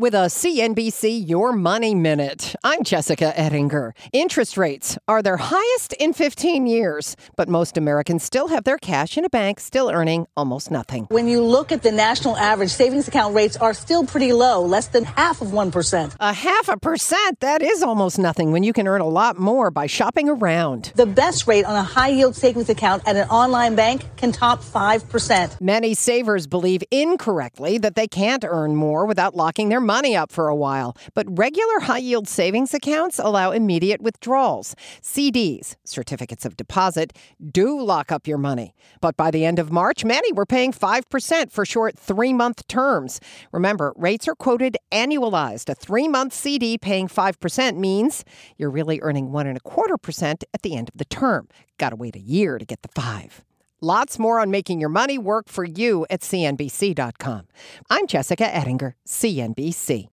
with a CNBC Your Money Minute. I'm Jessica Ettinger. Interest rates are their highest in 15 years, but most Americans still have their cash in a bank, still earning almost nothing. When you look at the national average, savings account rates are still pretty low, less than half of 1%. A half a percent, that is almost nothing when you can earn a lot more by shopping around. The best rate on a high yield savings account at an online bank can top 5%. Many savers believe incorrectly that they can't earn more without locking their money up for a while. But regular high yield savings accounts allow immediate withdrawals. CDs, certificates of deposit, do lock up your money. But by the end of March, many were paying 5% for short three month terms. Remember, rates are quoted annualized. A three month CD paying 5% means you're really earning one and a quarter percent at the end of the term. Gotta wait a year to get the five. Lots more on making your money work for you at CNBC.com. I'm Jessica Ettinger, CNBC.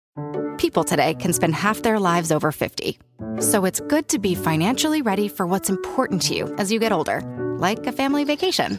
People today can spend half their lives over 50. So it's good to be financially ready for what's important to you as you get older, like a family vacation.